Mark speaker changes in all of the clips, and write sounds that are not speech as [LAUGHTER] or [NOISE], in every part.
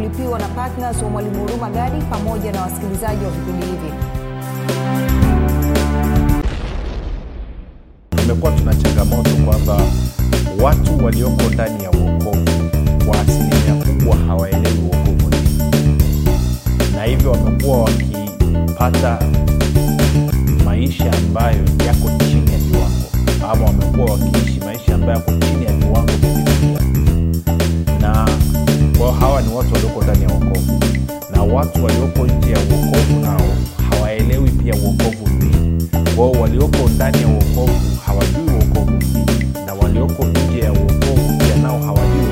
Speaker 1: kulipiwa na ptns wa mwalimu huruma gadi pamoja na wasikilizaji wa vipindi hivi.
Speaker 2: Tumekuwa tuna changamoto kwamba watu walioko ndani ya uokovu kwa asilimia kubwa hawaelewi uokovu na hivyo wamekuwa wakipata maisha ambayo yako chini ya viwango ama wamekuwa wakiishi maisha ambayo yako chini ya viwango hawa ni watu walioko ndani ya uokovu na watu walioko nje ya uokovu nao hawaelewi pia uokovu ni kwao walioko ndani ya uokovu hawajui uokovu ni na walioko nje ya uokovu pia nao hawajui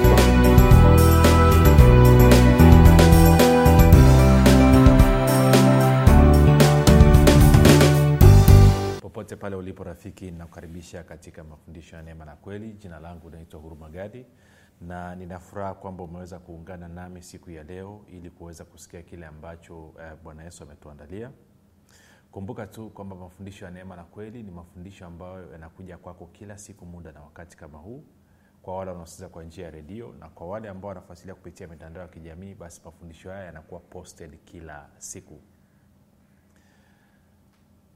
Speaker 2: popote pale ulipo rafiki nakukaribisha katika mafundisho ya neema na kweli. Jina langu naitwa huruma gadi na ninafuraha kwamba umeweza kuungana nami siku ya leo ili kuweza kusikia kile ambacho eh, bwana yesu ametuandalia. Kumbuka tu kwamba mafundisho ya neema na kweli ni mafundisho ambayo yanakuja kwako kila siku muda na wakati kama huu. Kwa wale wanaosikiza kwa njia ya redio na kwa wale ambao wanafuatilia kupitia mitandao ya kijamii basi mafundisho haya yanakuwa posted kila siku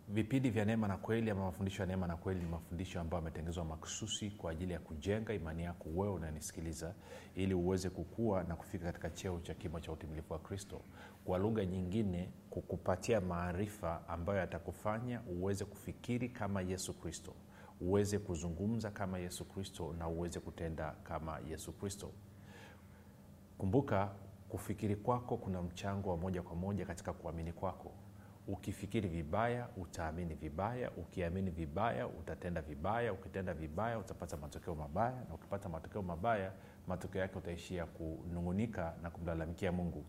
Speaker 2: vipindi vya neema na kweli ama mafundisho ya neema na kweli ni mafundisho ambayo ametengezwa makususi kwa ajili ya kujenga imani yako wewe unanisikiliza ili uweze kukua na kufika katika cheo cha kimo cha utimilifu wa kristo. Kwa lugha nyingine kukupatia maarifa ambayo yatakufanya uweze kufikiri kama yesu kristo uweze kuzungumza kama yesu kristo na uweze kutenda kama yesu kristo. Kumbuka kufikiri kwako kuna mchango wa moja kwa moja katika kuamini kwako ukifikiri vibaya utaamini vibaya ukiamini vibaya utatenda vibaya ukitenda vibaya utapata matokeo mabaya na ukipata matokeo mabaya matokeo yake utaishia kunungunika na kumlalamikia mungu.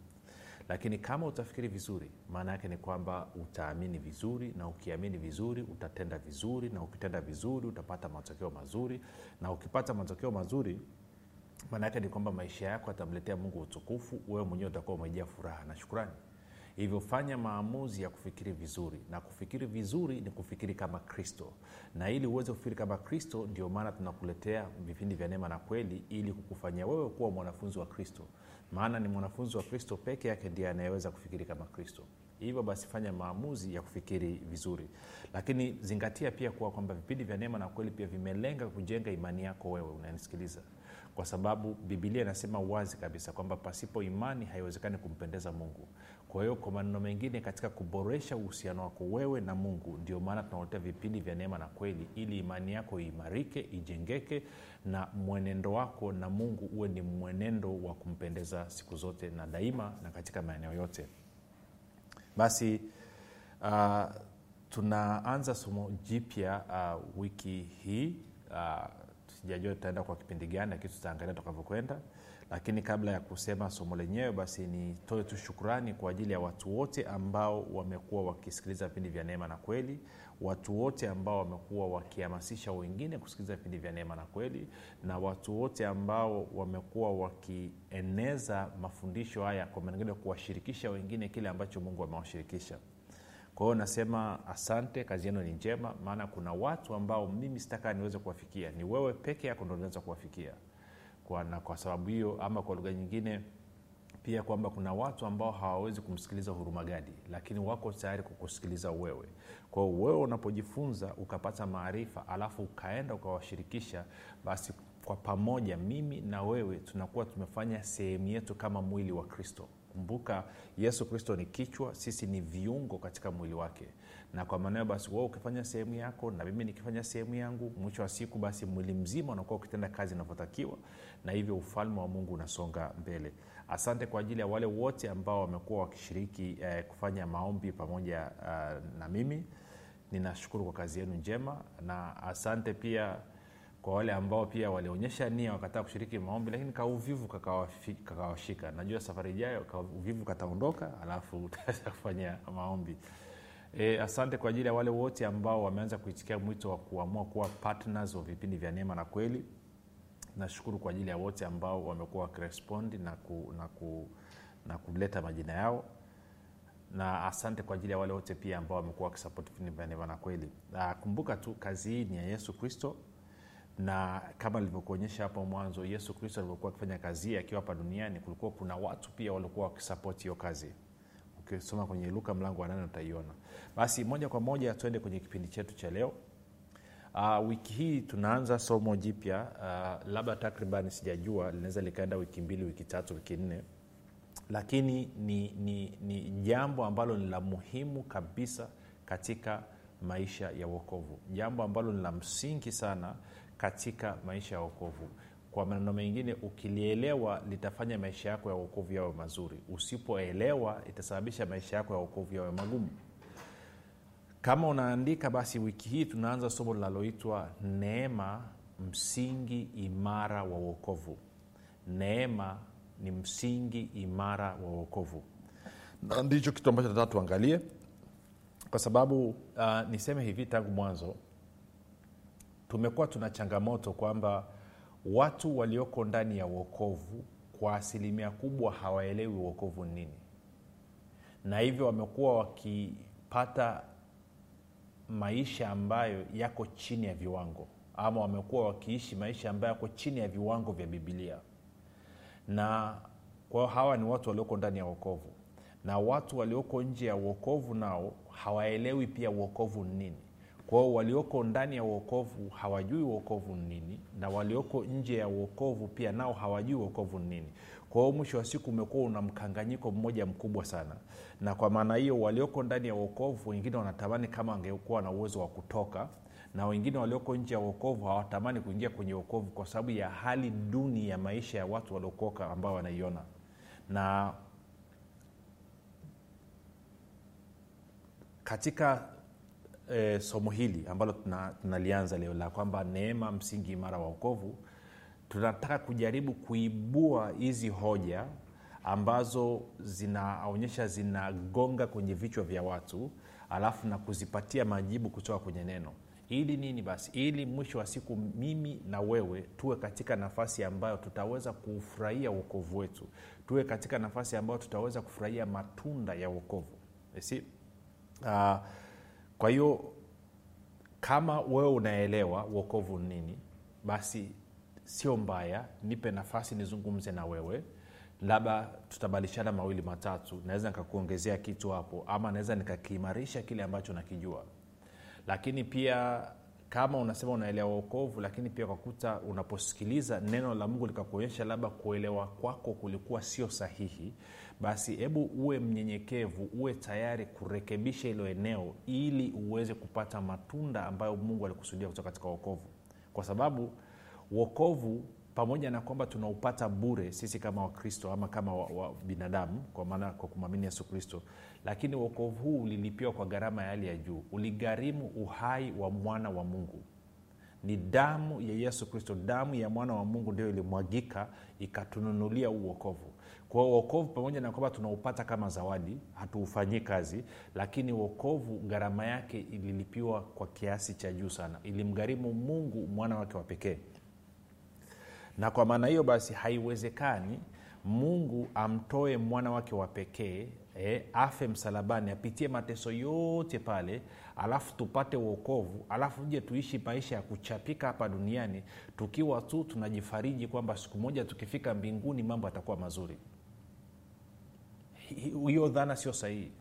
Speaker 2: Lakini kama utafikiri vizuri maana yake ni kwamba utaamini vizuri na ukiamini vizuri utatenda vizuri na ukitenda vizuri utapata matokeo mazuri. Na ukipata matokeo mazuri maana yake ni kwamba maisha yako atamletea mungu utukufu wewe mwenyewe utakuwa umejaa furaha na shukurani hivyo fanya maamuzi ya kufikiri vizuri. Na kufikiri vizuri ni kufikiri kama kristo. Na ili uweze kufikiri kama kristo ndio maana tunakuletea vipindi vya neema na kweli ili kukufanyia wewe kuwa mwanafunzi wa kristo. Maana ni mwanafunzi wa kristo peke yake ndiye anayeweza kufikiri kama kristo. Hivyo basi fanya maamuzi ya kufikiri vizuri. Lakini zingatia pia kuwa kwamba vipindi vya neema na kweli pia vimelenga kujenga imani yako wewe unanisikiliza. Kwa sababu bibilia inasema wazi kabisa kwamba pasipo imani haiwezekani kumpendeza mungu kwa hiyo kwa maneno mengine katika kuboresha uhusiano wako wewe na mungu ndio maana tunaletea vipindi vya neema na kweli ili imani yako iimarike ijengeke na mwenendo wako na mungu uwe ni mwenendo wa kumpendeza siku zote na daima na katika maeneo yote. Basi uh, tunaanza somo jipya uh, wiki hii. Uh, sijajua tutaenda kwa kipindi gani lakini tutaangalia tutakavyokwenda lakini kabla ya kusema somo lenyewe basi nitoe tu shukurani kwa ajili ya watu wote ambao wamekuwa wakisikiliza vipindi vya neema na kweli. Watu wote ambao wamekuwa wakihamasisha wengine kusikiliza vipindi vya neema na kweli. Na watu wote ambao wamekuwa wakieneza mafundisho haya kwa manengine kuwashirikisha wengine kile ambacho mungu amewashirikisha. Kwa hiyo nasema asante kazi yenu ni njema maana kuna watu ambao mimi sitaka niweze kuwafikia. Ni wewe peke yako ndo unaweza kuwafikia kwa, na kwa sababu hiyo ama kwa lugha nyingine pia kwamba kuna watu ambao hawawezi kumsikiliza huruma gadi lakini wako tayari kukusikiliza wewe. Kwao wewe unapojifunza ukapata maarifa alafu ukaenda ukawashirikisha basi kwa pamoja mimi na wewe tunakuwa tumefanya sehemu yetu kama mwili wa kristo. Kumbuka yesu kristo ni kichwa sisi ni viungo katika mwili wake. Na kwa maanao basi wewe ukifanya sehemu yako na mimi nikifanya sehemu yangu mwisho wa siku basi mwili mzima unakuwa ukitenda kazi inavyotakiwa na hivyo ufalme wa mungu unasonga mbele. Asante kwa ajili ya wale wote ambao wamekuwa wakishiriki eh, kufanya maombi pamoja uh, na mimi. Ninashukuru kwa kazi yenu njema na asante pia kwa wale ambao pia walionyesha nia wakataa kushiriki maombi lakini kauvivu kakawashika. Najua safari ijayo kauvivu kataondoka alafu [LAUGHS] utaweza kufanya maombi. E, asante kwa ajili ya wale wote ambao wameanza kuitikia mwito wa kuamua kuwa partners wa vipindi vya neema na kweli nashukuru kwa ajili ya wote ambao wamekuwa wakirespondi na, ku, na, ku, na kuleta majina yao. Na asante kwa ajili ya wale wote pia ambao wamekuwa wakisapoti vipindi vya neema na kweli. Kumbuka tu kazi hii ni ya yesu kristo. Na kama nilivyokuonyesha hapo mwanzo yesu kristo alivyokuwa akifanya kazi akiwa hapa duniani kulikuwa kuna watu pia waliokuwa wakisapoti hiyo kazi. Ukisoma kwenye luka mlango wa nane utaiona. Basi moja kwa moja tuende kwenye kipindi chetu cha leo uh, wiki hii tunaanza somo jipya uh, labda takriban sijajua linaweza likaenda wiki mbili wiki tatu wiki nne. Lakini ni, ni, ni jambo ambalo ni la muhimu kabisa katika maisha ya uokovu jambo ambalo ni la msingi sana katika maisha ya uokovu kwa maneno mengine ukilielewa litafanya maisha yako ya wokovu yawe mazuri. Usipoelewa itasababisha maisha yako ya uokovu yawe magumu kama unaandika basi wiki hii tunaanza somo linaloitwa neema msingi imara wa uokovu neema ni msingi imara wa uokovu na ndicho kitu ambacho nataka tuangalie. Kwa sababu uh, niseme hivi tangu mwanzo tumekuwa tuna changamoto kwamba watu walioko ndani ya uokovu kwa asilimia kubwa hawaelewi uokovu ni nini. Na hivyo wamekuwa wakipata maisha ambayo yako chini ya viwango ama wamekuwa wakiishi maisha ambayo yako chini ya viwango vya bibilia na kwao hawa ni watu walioko ndani ya uokovu na watu walioko nje ya uokovu nao hawaelewi pia uokovu ni nini. Kwa hiyo walioko ndani ya uokovu hawajui uokovu ni nini na walioko nje ya uokovu pia nao hawajui uokovu ni nini kwa hiyo mwisho wa siku umekuwa una mkanganyiko mmoja mkubwa sana. Na kwa maana hiyo walioko ndani ya uokovu wengine wanatamani kama wangekuwa na uwezo wa kutoka na wengine walioko nje ya uokovu hawatamani kuingia kwenye uokovu kwa sababu ya hali duni ya maisha ya watu waliokoka ambao wanaiona. Na katika e, somo hili ambalo tunalianza tuna leo la kwamba neema msingi imara wa uokovu tunataka kujaribu kuibua hizi hoja ambazo zinaonyesha zinagonga kwenye vichwa vya watu alafu na kuzipatia majibu kutoka kwenye neno. Ili nini basi? Ili mwisho wa siku mimi na wewe tuwe katika nafasi ambayo tutaweza kufurahia uokovu wetu. Tuwe katika nafasi ambayo tutaweza kufurahia matunda ya uokovu si uh, kwa hiyo kama wewe unaelewa uokovu nini basi sio mbaya nipe nafasi nizungumze na wewe. Labda tutabadilishana mawili matatu naweza nikakuongezea kitu hapo ama naweza nikakiimarisha kile ambacho nakijua. Lakini pia kama unasema unaelewa uokovu lakini pia kwakuta unaposikiliza neno la mungu likakuonyesha labda kuelewa kwako kulikuwa sio sahihi basi hebu uwe mnyenyekevu uwe tayari kurekebisha hilo eneo ili uweze kupata matunda ambayo mungu alikusudia kutoka katika uokovu kwa sababu uokovu pamoja na kwamba tunaupata bure sisi kama wakristo ama kama wa, wa binadamu kwa maana kwa kumwamini yesu kristo. Lakini uokovu huu ulilipiwa kwa gharama ya hali ya juu. Uligharimu uhai wa mwana wa mungu. Ni damu ya yesu kristo damu ya mwana wa mungu ndio ilimwagika ikatununulia huu wokovu. Kwa hiyo uokovu pamoja na kwamba tunaupata kama zawadi hatuufanyii kazi lakini uokovu gharama yake ililipiwa kwa kiasi cha juu sana. Ilimgharimu mungu mwana wake wa pekee na kwa maana hiyo basi haiwezekani mungu amtoe mwana wake wa pekee e, afe msalabani apitie mateso yote pale alafu tupate uokovu alafu je tuishi maisha ya kuchapika hapa duniani tukiwa tu tunajifariji kwamba siku moja tukifika mbinguni mambo yatakuwa mazuri. Hiyo dhana sio sahihi.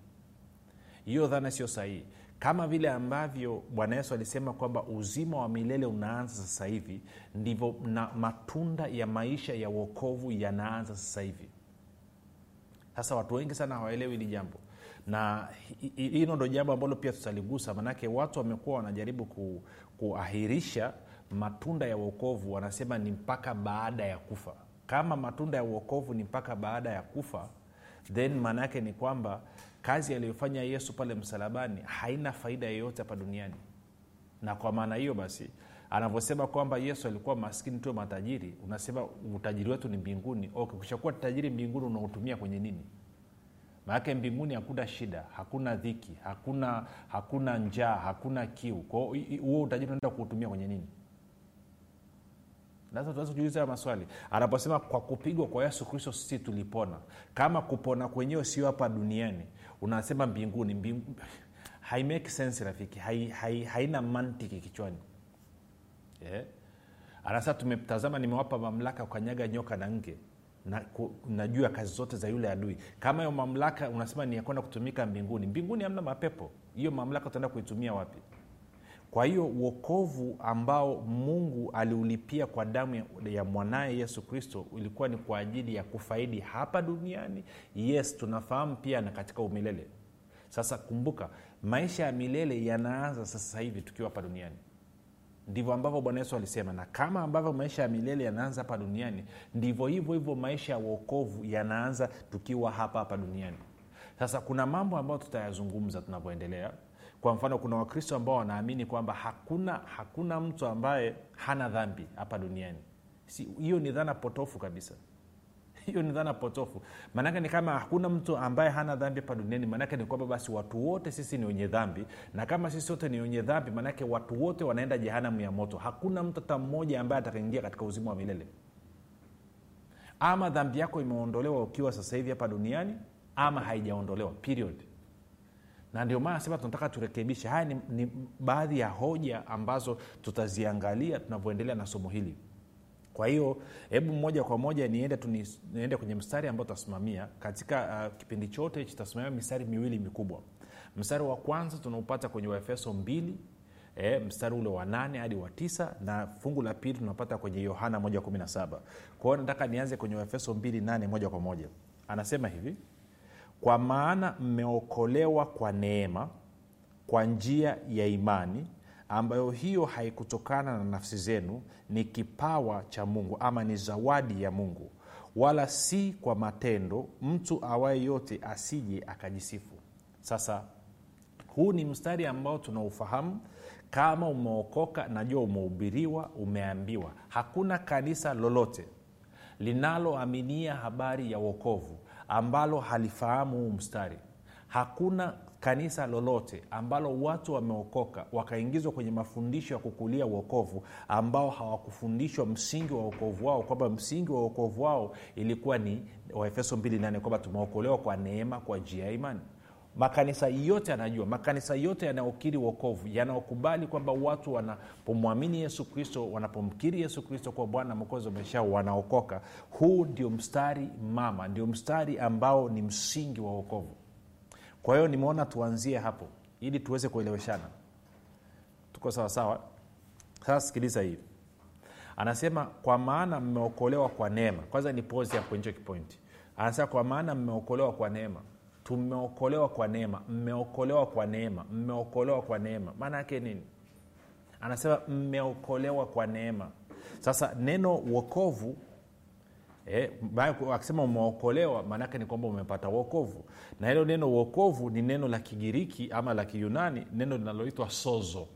Speaker 2: Hiyo dhana sio sahihi kama vile ambavyo bwana yesu alisema kwamba uzima wa milele unaanza sasa hivi ndivyo na matunda ya maisha ya uokovu yanaanza sasa hivi. Sasa watu wengi sana hawaelewi hili jambo. Na hilo ndo jambo ambalo pia tutaligusa manake watu wamekuwa wanajaribu ku, kuahirisha matunda ya uokovu wanasema ni mpaka baada ya kufa. Kama matunda ya uokovu ni mpaka baada ya kufa then maana yake ni kwamba kazi aliyofanya yesu pale msalabani haina faida yeyote hapa duniani. Na kwa maana hiyo basi anavyosema kwamba yesu alikuwa maskini tuwe matajiri unasema utajiri wetu ni mbinguni. Okay kushakuwa tajiri mbinguni unaotumia kwenye nini? Maanake mbinguni hakuna shida hakuna dhiki hakuna hakuna njaa hakuna kiu. Kwao huo utajiri unaenda kuutumia kwenye nini? Haya maswali. Anaposema kwa kupigwa kwa yesu kristo sisi tulipona. Kama kupona kwenyewe sio hapa duniani unasema mbinguni mbingu, haimake sense rafiki hai, hai, haina mantiki kichwani. Yeah. anasema tumetazama nimewapa mamlaka kukanyaga nyoka na nge na, ku, najua kazi zote za yule adui. Kama hiyo mamlaka unasema ni yakwenda kutumika mbinguni mbinguni hamna mapepo. Hiyo mamlaka utaenda kuitumia wapi kwa hiyo uokovu ambao mungu aliulipia kwa damu ya, mwanaye yesu kristo ilikuwa ni kwa ajili ya kufaidi hapa duniani. Yes tunafahamu pia na katika umilele. Sasa kumbuka maisha ya milele yanaanza sasa hivi tukiwa hapa duniani. Ndivyo ambavyo bwana yesu alisema na kama ambavyo maisha ya milele yanaanza hapa duniani ndivyo hivyo hivyo maisha ya uokovu yanaanza tukiwa hapa hapa duniani. Sasa kuna mambo ambayo tutayazungumza tunavyoendelea kwa mfano kuna wakristo ambao wanaamini kwamba hakuna hakuna mtu ambaye hana dhambi hapa duniani. Si, hiyo ni dhana potofu kabisa. [LAUGHS] Hiyo ni dhana potofu. Maanake ni kama hakuna mtu ambaye hana dhambi hapa duniani maanake ni kwamba basi watu wote sisi ni wenye dhambi. Na kama sisi wote ni wenye dhambi maanake watu wote wanaenda jehanamu ya moto. Hakuna mtu hata mmoja ambaye atakaingia katika uzima wa milele. Ama dhambi yako imeondolewa ukiwa sasa hivi hapa duniani ama haijaondolewa period na ndio maana sema tunataka turekebishe. Haya ni, ni baadhi ya hoja ambazo tutaziangalia tunavyoendelea na somo hili. Kwa hiyo hebu moja kwa moja niende niende kwenye mstari ambao tutasimamia. Katika uh, kipindi chote hichi tutasimamia mistari miwili mikubwa. Mstari wa kwanza tunaupata kwenye waefeso mbili E, mstari ule wa nane hadi wa tisa na fungu la pili tunapata kwenye yohana moja kumi na saba. Kwa hiyo nataka nianze kwenye waefeso mbili nane moja kwa moja. Anasema hivi kwa maana mmeokolewa kwa neema kwa njia ya imani ambayo hiyo haikutokana na nafsi zenu ni kipawa cha mungu ama ni zawadi ya mungu wala si kwa matendo mtu awaye yote asije akajisifu. Sasa huu ni mstari ambao tunaufahamu kama umeokoka najua umehubiriwa umeambiwa. Hakuna kanisa lolote linaloaminia habari ya uokovu ambalo halifahamu huu mstari. Hakuna kanisa lolote ambalo watu wameokoka wakaingizwa kwenye mafundisho ya kukulia uokovu ambao hawakufundishwa msingi wa uokovu wao kwamba msingi wa uokovu wao ilikuwa ni waefeso 28 kwamba tumeokolewa kwa neema kwa njia ya imani makanisa yote yanajua makanisa yote yanayokiri uokovu yanaokubali kwamba watu wanapomwamini yesu kristo wanapomkiri yesu kristo kwa bwana mokozi wa maisha wanaokoka. Huu ndio mstari mama ndio mstari ambao ni msingi wa uokovu kwa hiyo nimeona tuanzie hapo ili tuweze kueleweshana. Tuko sawasawa sasa sikiliza hivi. Anasema kwa maana mmeokolewa kwa neema. Kwanza ni pozi hapo nje kipointi. Anasema kwa maana mmeokolewa kwa neema tumeokolewa kwa neema mmeokolewa kwa neema mmeokolewa kwa neema. Maana yake nini? Anasema mmeokolewa kwa neema. Sasa neno uokovu Eh, akisema umeokolewa maanaake ni kwamba umepata uokovu na hilo neno uokovu ni neno la kigiriki ama la kiyunani neno linaloitwa sozo.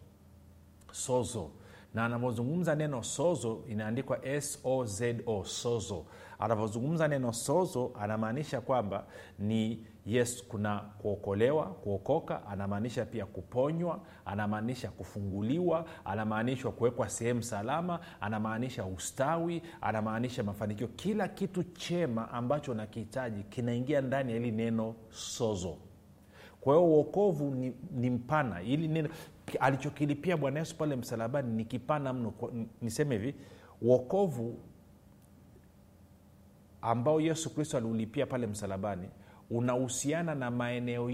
Speaker 2: Sozo na anavyozungumza neno sozo inaandikwa sozo sozo. Anavyozungumza neno sozo anamaanisha kwamba ni yes kuna kuokolewa kuokoka anamaanisha pia kuponywa anamaanisha kufunguliwa anamaanishwa kuwekwa sehemu salama anamaanisha ustawi anamaanisha mafanikio. Kila kitu chema ambacho nakihitaji kinaingia ndani ya hili neno sozo. Kwa hiyo uokovu ni, ni mpana. Ili neno alichokilipia bwana yesu pale msalabani ni kipana mno niseme hivi uokovu ambao yesu kristo aliulipia pale msalabani unahusiana na maeneo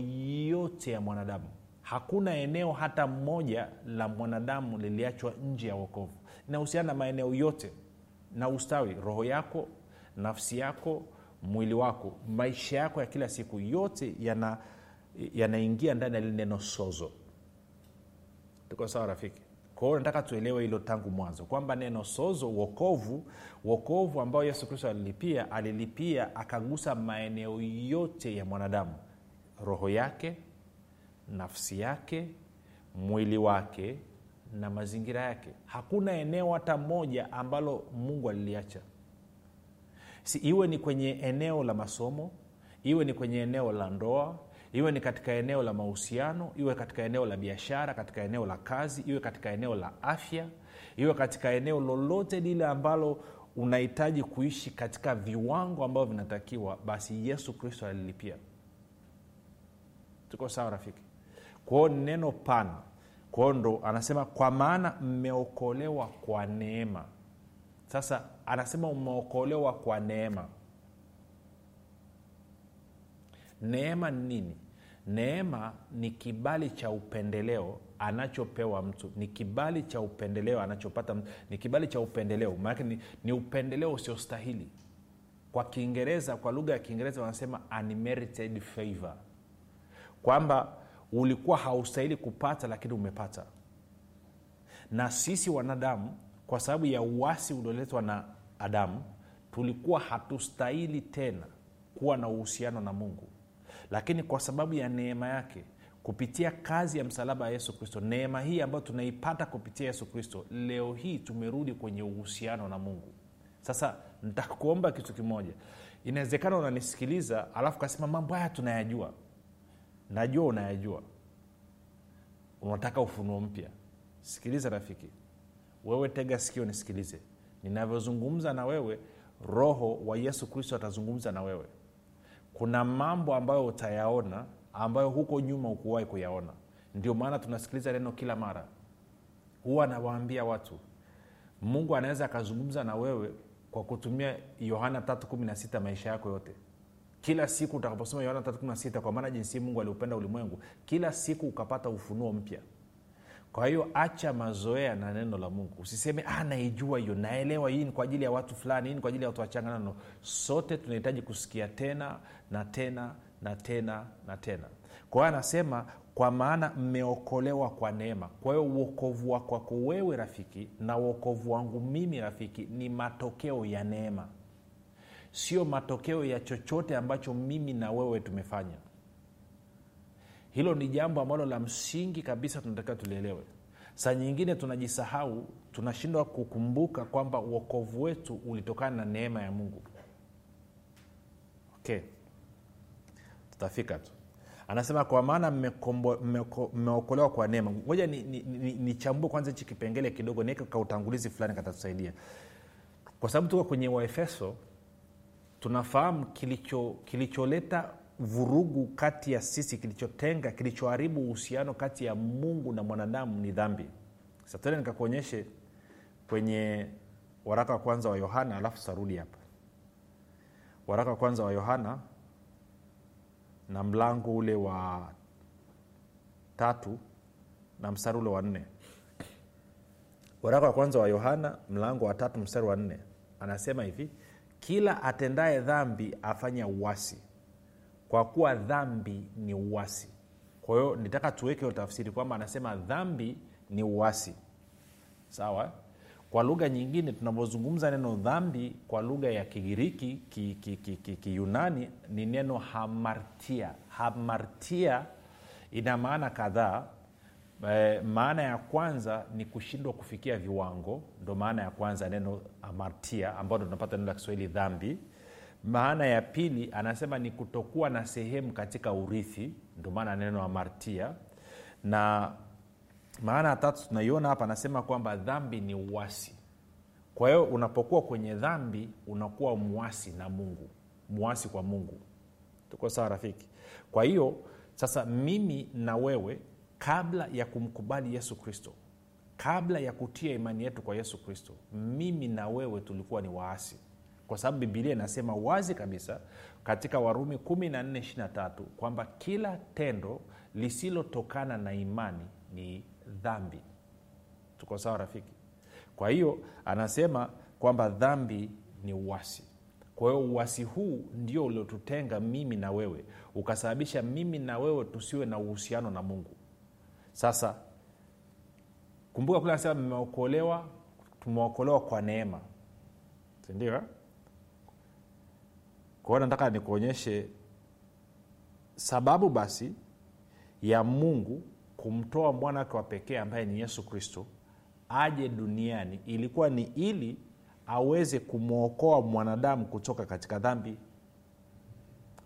Speaker 2: yote ya mwanadamu. Hakuna eneo hata mmoja la mwanadamu liliachwa nje ya wokovu. Inahusiana na maeneo yote na ustawi roho yako nafsi yako mwili wako. Maisha yako ya kila siku yote yana yanaingia ndani ya lile neno sozo tuko sawa rafiki? Kwa hiyo nataka tuelewe hilo tangu mwanzo kwamba neno sozo uokovu uokovu ambao yesu kristo alilipia alilipia akagusa maeneo yote ya mwanadamu. Roho yake nafsi yake mwili wake na mazingira yake. Hakuna eneo hata moja ambalo mungu aliliacha. Si iwe ni kwenye eneo la masomo iwe ni kwenye eneo la ndoa iwe ni katika eneo la mahusiano iwe katika eneo la biashara katika eneo la kazi iwe katika eneo la afya iwe katika eneo lolote lile ambalo unahitaji kuishi katika viwango ambavyo vinatakiwa basi yesu kristo alilipia. Tuko sawa rafiki? Kwao ni neno pana kwao ndo anasema kwa maana mmeokolewa kwa neema. Sasa anasema umeokolewa kwa neema neema ni nini? Neema ni kibali cha upendeleo anachopewa mtu. Ni kibali cha upendeleo anachopata mtu. Ni kibali cha upendeleo. Maanake ni, ni upendeleo usiostahili. Kwa kiingereza kwa lugha ya kiingereza wanasema unmerited favor. Kwamba ulikuwa haustahili kupata lakini umepata. Na sisi wanadamu kwa sababu ya uasi ulioletwa na adamu tulikuwa hatustahili tena kuwa na uhusiano na mungu lakini kwa sababu ya neema yake kupitia kazi ya msalaba ya yesu kristo neema hii ambayo tunaipata kupitia yesu kristo leo hii tumerudi kwenye uhusiano na mungu. Sasa ntakuomba kitu kimoja. Inawezekana unanisikiliza alafu kasema mambo haya tunayajua. Najua unayajua. Unataka ufunuo mpya. Sikiliza rafiki. Wewe tega sikio nisikilize. Ninavyozungumza na wewe roho wa yesu kristo atazungumza na wewe kuna mambo ambayo utayaona ambayo huko nyuma ukuwahi kuyaona. Ndio maana tunasikiliza neno kila mara. Huwa anawaambia watu mungu anaweza akazungumza na wewe kwa kutumia yohana 316 maisha yako yote. Kila siku utakaposoma yohana 316 kwa maana jinsi mungu aliupenda ulimwengu kila siku ukapata ufunuo mpya kwa hiyo acha mazoea na neno la mungu. Usiseme ah, naijua hiyo naelewa hii ni kwa ajili ya watu fulani hii ni kwa ajili ya watu wachanganano sote tunahitaji kusikia tena na tena na tena na tena. Kwa hiyo anasema kwa maana mmeokolewa kwa neema. Kwa hiyo uokovu wa kwako wewe rafiki na uokovu wangu mimi rafiki ni matokeo ya neema. Sio matokeo ya chochote ambacho mimi na wewe tumefanya hilo ni jambo ambalo la msingi kabisa tunatakiwa tulielewe. Saa nyingine tunajisahau tunashindwa kukumbuka kwamba uokovu wetu ulitokana na neema ya mungu. Okay. Tutafika tu. Anasema kwa maana mmeokolewa kwa neema. Ngoja nichambue ni, ni, ni kwanza hichi kipengele kidogo niweke ka utangulizi fulani katatusaidia kwa sababu tuko kwenye waefeso tunafahamu kilicho kilicholeta vurugu kati ya sisi kilichotenga kilichoharibu uhusiano kati ya mungu na mwanadamu ni dhambi. Satene nikakuonyeshe kwenye waraka wa kwanza wa yohana alafu sarudi hapa. Waraka wa kwanza wa yohana na mlango ule wa tatu na mstari ule wa nne. Waraka wa kwanza wa yohana mlango wa tatu mstari wa nne. Anasema hivi kila atendaye dhambi afanya uwasi kwa kuwa dhambi ni uwasi kwa hiyo nitaka tuweke utafsiri kwamba anasema dhambi ni uwasi sawa? Kwa lugha nyingine tunavyozungumza neno dhambi kwa lugha ya kigiriki kiyunani ki, ki, ki, ki ni neno hamartia. Hamartia ina maana kadhaa. E, maana ya kwanza ni kushindwa kufikia viwango. Ndo maana ya kwanza neno hamartia ambao tunapata neno la kiswahili dhambi maana ya pili anasema ni kutokuwa na sehemu katika urithi ndio maana neno amartia. Na maana ya tatu tunaiona hapa anasema kwamba dhambi ni uwasi kwa hiyo unapokuwa kwenye dhambi unakuwa mwasi na mungu mwasi kwa mungu. Tuko sawa rafiki? Kwa hiyo sasa mimi na wewe kabla ya kumkubali yesu kristo kabla ya kutia imani yetu kwa yesu kristo mimi na wewe tulikuwa ni waasi kwa sababu bibilia inasema wazi kabisa katika warumi 1423 kwamba kila tendo lisilotokana na imani ni dhambi. Tuko sawa rafiki? Kwa hiyo anasema kwamba dhambi ni uwasi kwa hiyo uwasi huu ndio uliotutenga mimi na wewe ukasababisha mimi na wewe tusiwe na uhusiano na mungu. Sasa kumbuka kule anasema mmeokolewa tumeokolewa kwa neema. Sindio kwa nataka nikuonyeshe sababu basi ya mungu kumtoa mwana wake wa pekee ambaye ni yesu kristo aje duniani. Ilikuwa ni ili aweze kumwokoa mwanadamu kutoka katika dhambi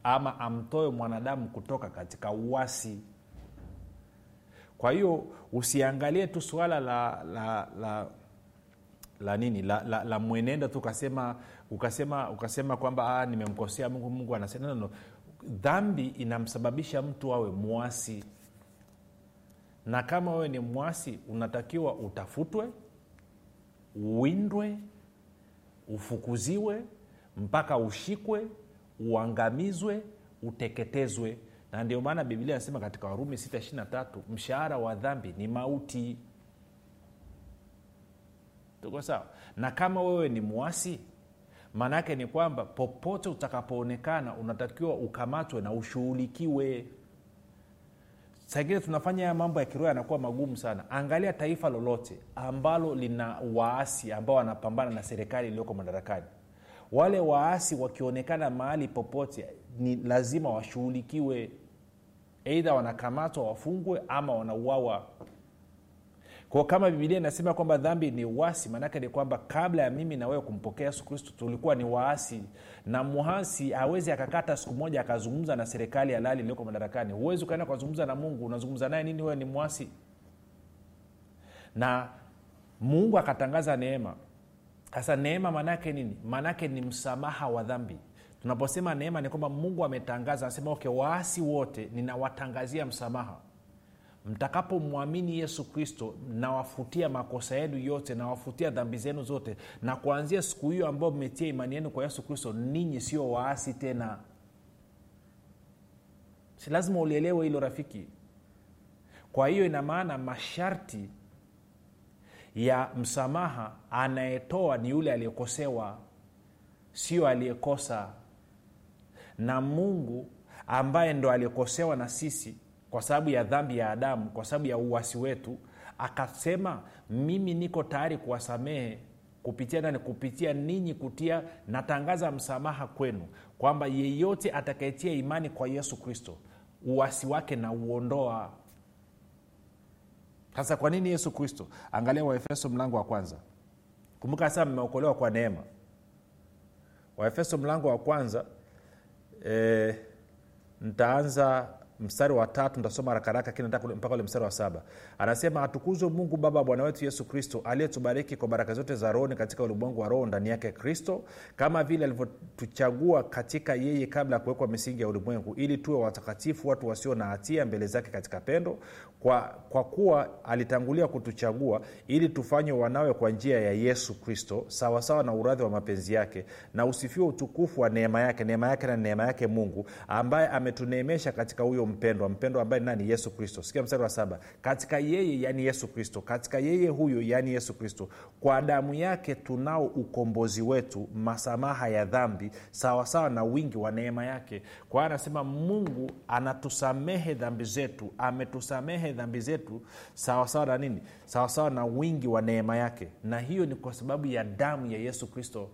Speaker 2: ama amtoe mwanadamu kutoka katika uwasi kwa hiyo usiangalie tu suala la, la, la la nini la, la, la mwenendo tu ukasema ukasema ukasema kwamba nimemkosea mungu mungu anasema no, dhambi inamsababisha mtu awe mwasi. Na kama wewe ni mwasi unatakiwa utafutwe uwindwe ufukuziwe mpaka ushikwe uangamizwe uteketezwe. Na ndio maana biblia anasema katika warumi 623 mshahara wa dhambi ni mauti tuko sawa? Na kama wewe ni mwasi maana yake ni kwamba popote utakapoonekana unatakiwa ukamatwe na ushughulikiwe. Saingine tunafanya haya mambo ya kiroho yanakuwa magumu sana. Angalia taifa lolote ambalo lina waasi ambao wanapambana na serikali iliyoko madarakani. Wale waasi wakionekana mahali popote ni lazima washughulikiwe. Eidha wanakamatwa wafungwe ama wanauawa kwao kama bibilia inasema kwamba dhambi ni uasi maanake ni kwamba kabla ya mimi na wewe kumpokea yesu kristo tulikuwa ni waasi. Na muhasi hawezi akakata siku moja akazungumza na serikali halali iliyoko madarakani. Huwezi ukaenda kuzungumza na mungu unazungumza naye nini wewe? Ni mwasi na mungu akatangaza neema. Sasa neema maanaake nini? Maanaake ni msamaha wa dhambi. Tunaposema neema ni kwamba mungu ametangaza anasema okay waasi wote ninawatangazia msamaha mtakapomwamini yesu kristo nawafutia makosa yenu yote nawafutia dhambi zenu zote na kuanzia siku hiyo ambayo mmetia imani yenu kwa yesu kristo ninyi sio waasi tena. Si lazima ulielewe hilo rafiki. Kwa hiyo ina maana masharti ya msamaha anayetoa ni yule aliyekosewa sio aliyekosa. Na mungu ambaye ndo aliyekosewa na sisi kwa sababu ya dhambi ya adamu kwa sababu ya uwasi wetu akasema mimi niko tayari kuwasamehe kupitia nani? Kupitia ninyi kutia natangaza msamaha kwenu kwamba yeyote atakayetia imani kwa yesu kristo uwasi wake na uondoa sasa kwa nini yesu kristo? Angalia waefeso mlango wa kwanza. Kumbuka sasa mmeokolewa kwa neema. Waefeso mlango wa kwanza e, ntaanza mstari wa tatu ntasoma rakaraka kile mpaka ule mstari wa saba. Anasema atukuzwe mungu baba bwana wetu yesu kristo aliyetubariki kwa baraka zote za rohoni katika ulimwengu wa roho ndani yake kristo kama vile alivyotuchagua katika yeye kabla ya kuwekwa misingi ya ulimwengu ili tuwe watakatifu watu wasio na hatia mbele zake katika pendo kwa, kwa kuwa alitangulia kutuchagua ili tufanywe wanawe kwa njia ya yesu kristo sawasawa na uradhi wa mapenzi yake na usifiwe utukufu wa neema yake neema yake na neema yake mungu ambaye ametuneemesha katika huyo mpendwa mpendwa ambaye nani? Yesu kristo. Sikia mstari wa saba. Katika yeye yani yesu kristo. Katika yeye huyo yani yesu kristo. Kwa damu yake tunao ukombozi wetu masamaha ya dhambi sawasawa na wingi wa neema yake. Kwa hiyo anasema mungu anatusamehe dhambi zetu ametusamehe dhambi zetu sawasawa na nini? Sawasawa na wingi wa neema yake. Na hiyo ni kwa sababu ya damu ya yesu kristo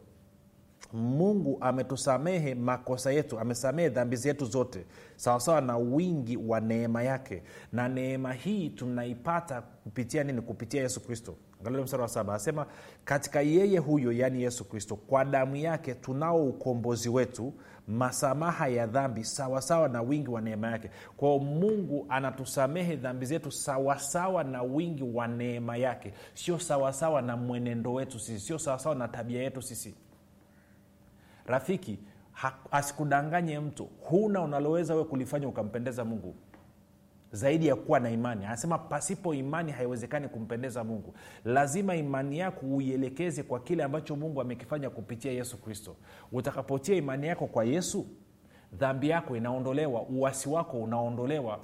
Speaker 2: mungu ametusamehe makosa yetu amesamehe dhambi zetu zote sawasawa na wingi wa neema yake. Na neema hii tunaipata kupitia nini? Kupitia yesu kristo. Angalia mstari wa saba. Anasema katika yeye huyo yaani yesu kristo kwa damu yake tunao ukombozi wetu masamaha ya dhambi sawasawa na wingi wa neema yake. Kwao mungu anatusamehe dhambi zetu sawasawa na wingi wa neema yake. Sio sawasawa na mwenendo wetu sisi sio sawasawa na tabia yetu sisi rafiki ha, asikudanganye mtu. Huna unaloweza we kulifanya ukampendeza mungu. Zaidi ya kuwa na imani. Anasema pasipo imani haiwezekani kumpendeza mungu. Lazima imani yako uielekeze kwa kile ambacho mungu amekifanya kupitia yesu kristo. Utakapotia imani yako kwa yesu dhambi yako inaondolewa uwasi wako unaondolewa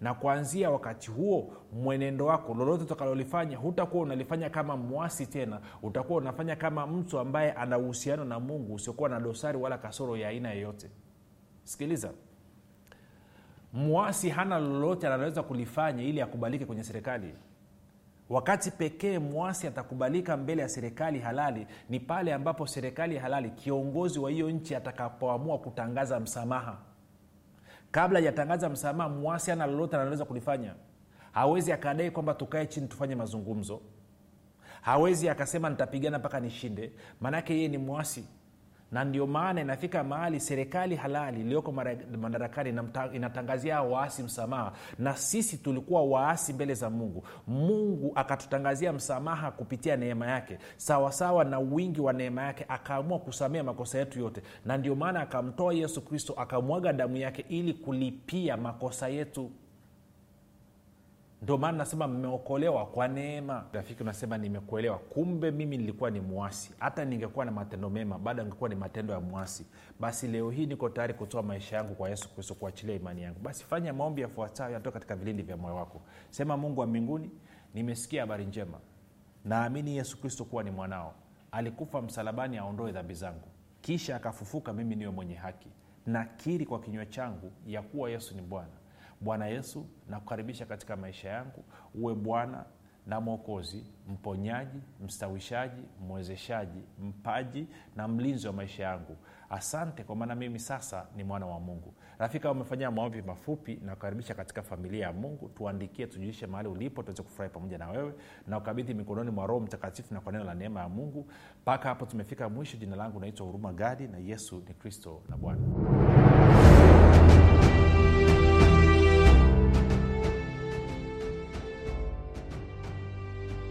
Speaker 2: na kuanzia wakati huo mwenendo wako lolote utakalolifanya hutakuwa unalifanya kama mwasi tena. Utakuwa unafanya kama mtu ambaye ana uhusiano na mungu usiokuwa na dosari wala kasoro ya aina yoyote. Sikiliza. Mwasi hana lolote analoweza kulifanya ili akubalike kwenye serikali. Wakati pekee mwasi atakubalika mbele ya serikali halali ni pale ambapo serikali halali kiongozi wa hiyo nchi atakapoamua kutangaza msamaha kabla hajatangaza msamaha mwasi ana lolote anaweza kulifanya. Hawezi akadai kwamba tukae chini tufanye mazungumzo. Hawezi akasema nitapigana mpaka nishinde. Maanake yeye ni mwasi na ndio maana inafika mahali serikali halali iliyoko madarakani inatangazia waasi msamaha. Na sisi tulikuwa waasi mbele za mungu. Mungu akatutangazia msamaha kupitia neema yake. Sawasawa na wingi wa neema yake akaamua kusamea makosa yetu yote. Na ndio maana akamtoa yesu kristo akamwaga damu yake ili kulipia makosa yetu ndio maana nasema mmeokolewa kwa neema. Rafiki unasema nimekuelewa. Kumbe mimi nilikuwa ni mwasi. Hata ningekuwa na matendo mema bado angekuwa ni matendo ya mwasi. Basi leo hii niko tayari kutoa maisha yangu kwa yesu kristo kuachilia imani yangu. Basi fanya maombi yafuatayo yatoka katika vilindi vya moyo wako. Sema mungu wa mbinguni nimesikia habari njema. Naamini yesu kristo kuwa ni mwanao. Alikufa msalabani aondoe dhambi zangu. Kisha akafufuka mimi niwe mwenye haki. Nakiri kwa kinywa changu ya kuwa yesu ni bwana bwana yesu nakukaribisha katika maisha yangu. Uwe bwana na mwokozi mponyaji mstawishaji mwezeshaji mpaji na mlinzi wa maisha yangu. Asante kwa maana mimi sasa ni mwana wa mungu. Rafika umefanyia maombi mafupi na kukaribisha katika familia ya mungu. Tuandikie tujulishe mahali ulipo tuweze kufurahi pamoja na wewe. Na ukabidhi mikononi mwa roho mtakatifu na kwa neno la neema ya mungu. Mpaka hapo tumefika mwisho. Jina langu naitwa huruma gadi na yesu ni kristo na bwana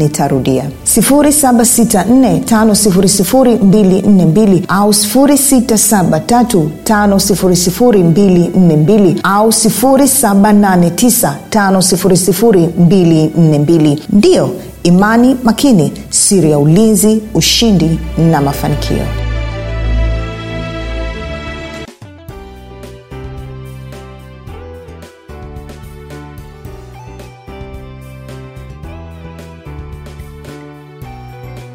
Speaker 1: nitarudia. 7645242 au 6735242 au 7895242 ndiyo imani makini siri ya ulinzi ushindi na mafanikio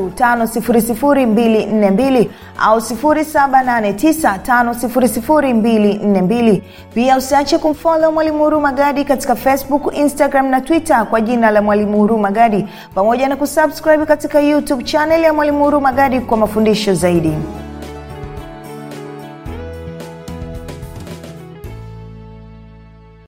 Speaker 1: 5242 au 7895242 pia usiache kumfolo mwalimu huru magadi katika facebook instagram na twitter kwa jina la mwalimu huru magadi pamoja na kusubscribe katika youtube chaneli ya mwalimu huru magadi kwa mafundisho zaidi